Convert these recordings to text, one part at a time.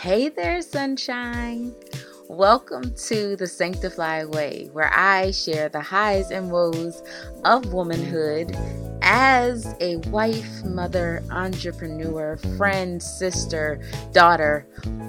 Hey there, sunshine. Welcome to the Sanctifly Way, where I share the highs and woes of womanhood as a wife, mother, entrepreneur, friend, sister, daughter,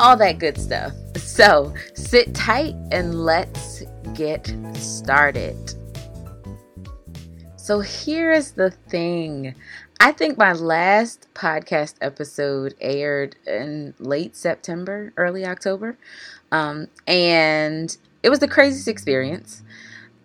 all that good stuff. So sit tight and let's get started. So here is the thing. I think my last podcast episode aired in late September, early October. Um, and it was the craziest experience.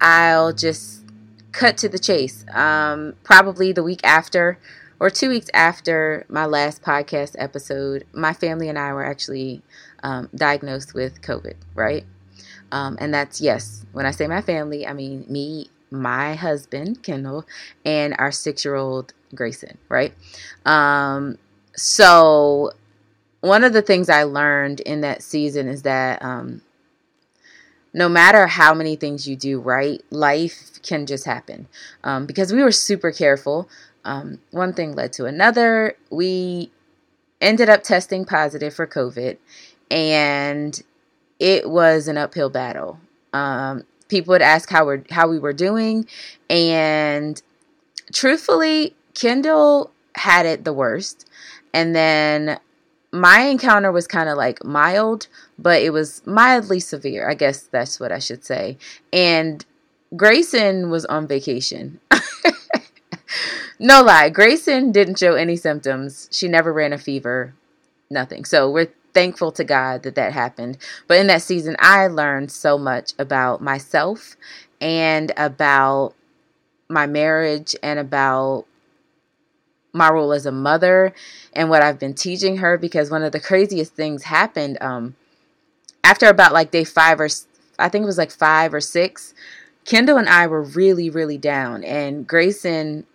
I'll just cut to the chase. Um, probably the week after or two weeks after my last podcast episode, my family and I were actually um, diagnosed with COVID, right? Um, and that's, yes, when I say my family, I mean me, my husband, Kendall, and our six year old Grayson, right? Um, so one of the things I learned in that season is that um, no matter how many things you do right, life can just happen. Um, because we were super careful. Um, one thing led to another. We ended up testing positive for COVID, and it was an uphill battle. Um, people would ask how we're how we were doing, and truthfully, Kendall had it the worst. And then my encounter was kind of like mild, but it was mildly severe. I guess that's what I should say. And Grayson was on vacation. no lie, Grayson didn't show any symptoms. She never ran a fever, nothing. So we're thankful to God that that happened. But in that season, I learned so much about myself and about my marriage and about my role as a mother and what I've been teaching her because one of the craziest things happened um, after about like day five or I think it was like five or six. Kendall and I were really, really down, and Grayson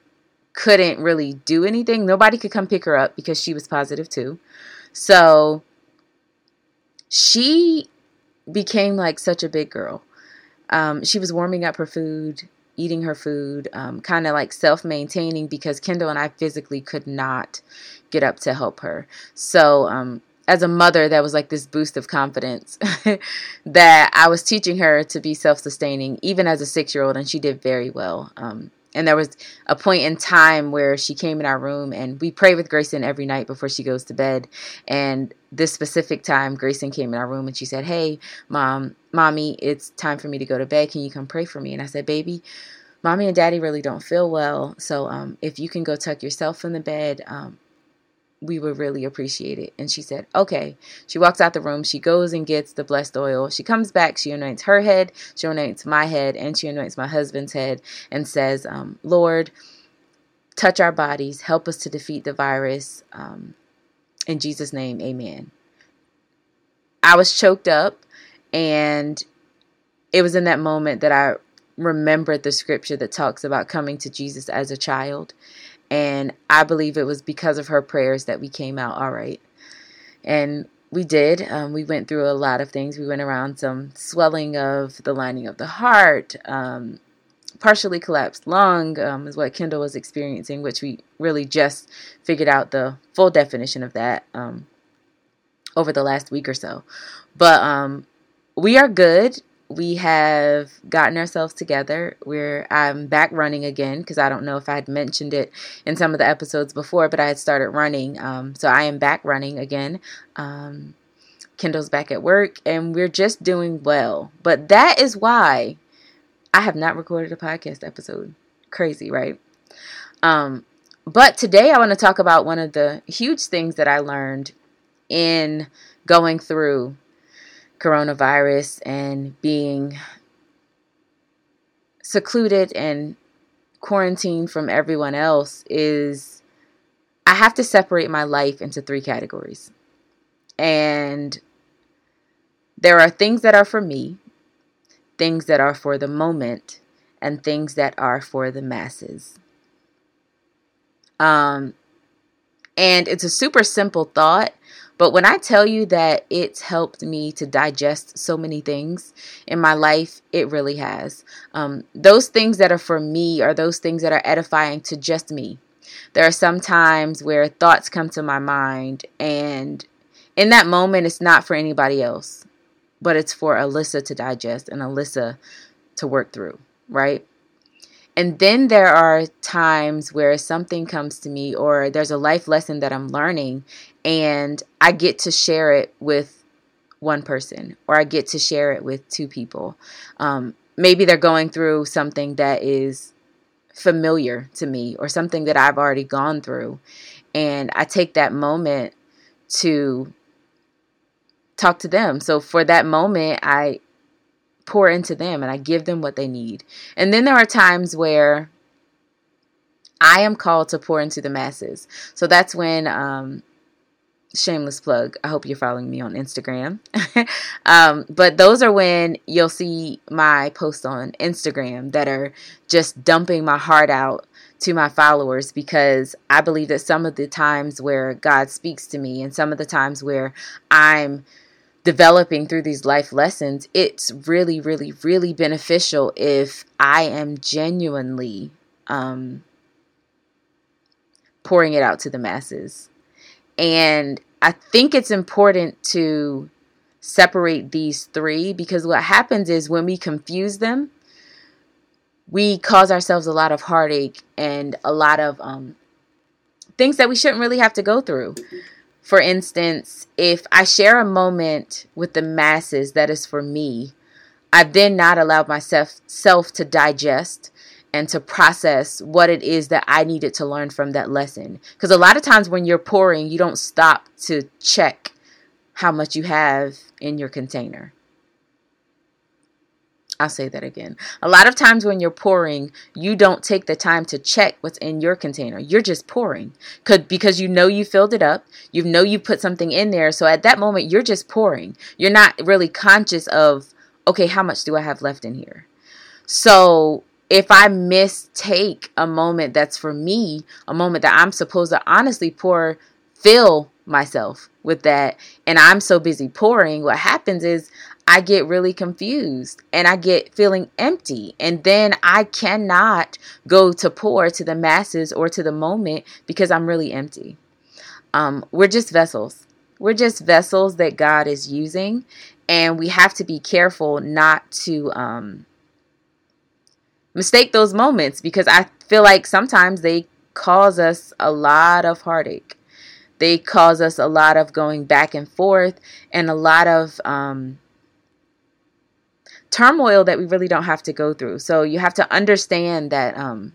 couldn't really do anything. Nobody could come pick her up because she was positive too. So she became like such a big girl. Um, she was warming up her food eating her food, um, kind of like self maintaining because Kendall and I physically could not get up to help her. So, um, as a mother, that was like this boost of confidence that I was teaching her to be self sustaining, even as a six year old, and she did very well. Um, and there was a point in time where she came in our room and we pray with Grayson every night before she goes to bed. And this specific time, Grayson came in our room and she said, Hey, mom, mommy, it's time for me to go to bed. Can you come pray for me? And I said, Baby, mommy and daddy really don't feel well. So um, if you can go tuck yourself in the bed, um, we would really appreciate it. And she said, okay. She walks out the room. She goes and gets the blessed oil. She comes back. She anoints her head. She anoints my head. And she anoints my husband's head and says, um, Lord, touch our bodies. Help us to defeat the virus. Um, in Jesus' name, amen. I was choked up. And it was in that moment that I remembered the scripture that talks about coming to Jesus as a child and I believe it was because of her prayers that we came out all right. And we did. Um, we went through a lot of things. We went around some swelling of the lining of the heart, um, partially collapsed lung um, is what Kendall was experiencing, which we really just figured out the full definition of that um, over the last week or so. But um, we are good we have gotten ourselves together. We're I'm back running again because I don't know if I had mentioned it in some of the episodes before, but I had started running. Um, so I am back running again. Um, Kendall's back at work, and we're just doing well. But that is why I have not recorded a podcast episode. Crazy, right? Um, but today I want to talk about one of the huge things that I learned in going through coronavirus and being secluded and quarantined from everyone else is I have to separate my life into three categories. And there are things that are for me, things that are for the moment, and things that are for the masses. Um, and it's a super simple thought, but when I tell you that it's helped me to digest so many things in my life, it really has. Um, those things that are for me are those things that are edifying to just me. There are some times where thoughts come to my mind and in that moment, it's not for anybody else, but it's for Alyssa to digest and Alyssa to work through, right? And then there are times where something comes to me, or there's a life lesson that I'm learning, and I get to share it with one person, or I get to share it with two people. Um, maybe they're going through something that is familiar to me, or something that I've already gone through. And I take that moment to talk to them. So for that moment, I pour into them and I give them what they need. And then there are times where I am called to pour into the masses. So that's when, um, shameless plug, I hope you're following me on Instagram. um, but those are when you'll see my posts on Instagram that are just dumping my heart out to my followers because I believe that some of the times where God speaks to me and some of the times where I'm developing through these life lessons, it's really, really, really beneficial if I am genuinely um, pouring it out to the masses. And I think it's important to separate these three because what happens is when we confuse them, we cause ourselves a lot of heartache and a lot of um, things that we shouldn't really have to go through. For instance, if I share a moment with the masses that is for me, I've then not allowed myself self to digest and to process what it is that I needed to learn from that lesson. Because a lot of times when you're pouring, you don't stop to check how much you have in your container. I'll say that again. A lot of times when you're pouring, you don't take the time to check what's in your container. You're just pouring Could, because you know you filled it up. You know you put something in there. So at that moment, you're just pouring. You're not really conscious of, okay, how much do I have left in here? So if I mistake a moment that's for me, a moment that I'm supposed to honestly pour, fill myself with that, and I'm so busy pouring, what happens is I get really confused and I get feeling empty. And then I cannot go to pour to the masses or to the moment because I'm really empty. Um, we're just vessels. We're just vessels that God is using. And we have to be careful not to um, mistake those moments because I feel like sometimes they cause us a lot of heartache. They cause us a lot of going back and forth and a lot of um, turmoil that we really don't have to go through. So you have to understand that um,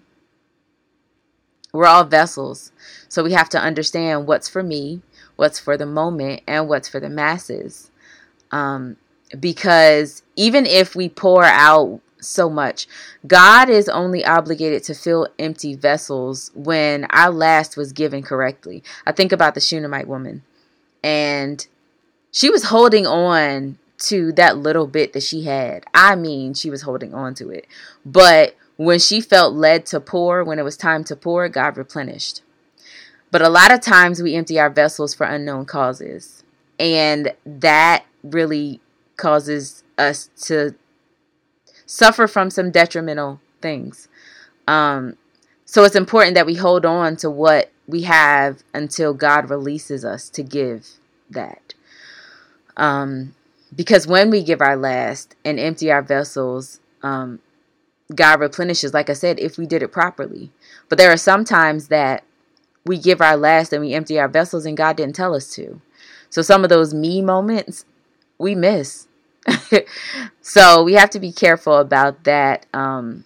we're all vessels. So we have to understand what's for me, what's for the moment, and what's for the masses. Um, because even if we pour out so much, God is only obligated to fill empty vessels when our last was given correctly. I think about the Shunammite woman, and she was holding on to that little bit that she had. I mean, she was holding on to it. But when she felt led to pour, when it was time to pour, God replenished. But a lot of times we empty our vessels for unknown causes. And that really causes us to suffer from some detrimental things. Um, so it's important that we hold on to what we have until God releases us to give that. Um, because when we give our last and empty our vessels, um, God replenishes, like I said, if we did it properly. But there are some times that we give our last and we empty our vessels and God didn't tell us to. So some of those me moments we miss. so we have to be careful about that. Um,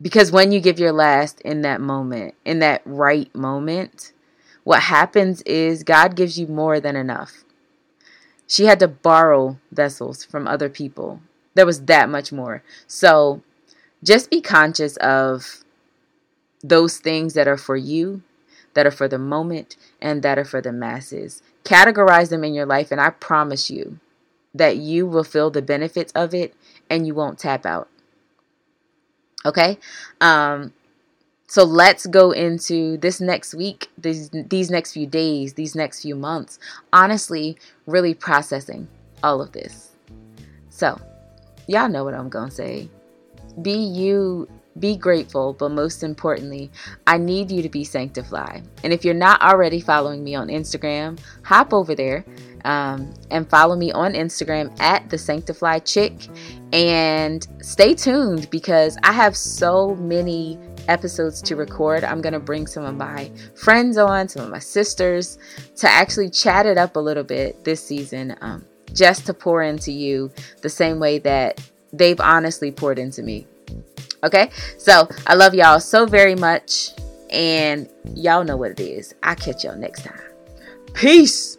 because when you give your last in that moment, in that right moment, what happens is God gives you more than enough. She had to borrow vessels from other people. There was that much more. So just be conscious of those things that are for you, that are for the moment, and that are for the masses. Categorize them in your life, and I promise you that you will feel the benefits of it and you won't tap out. Okay? Um, so let's go into this next week, these these next few days, these next few months, honestly, really processing all of this. So, y'all know what I'm going to say. Be you be grateful, but most importantly, I need you to be sanctified. And if you're not already following me on Instagram, hop over there um, and follow me on Instagram at the Sanctifly Chick. And stay tuned because I have so many episodes to record. I'm going to bring some of my friends on, some of my sisters, to actually chat it up a little bit this season, um, just to pour into you the same way that they've honestly poured into me. Okay, so I love y'all so very much, and y'all know what it is. I'll catch y'all next time. Peace.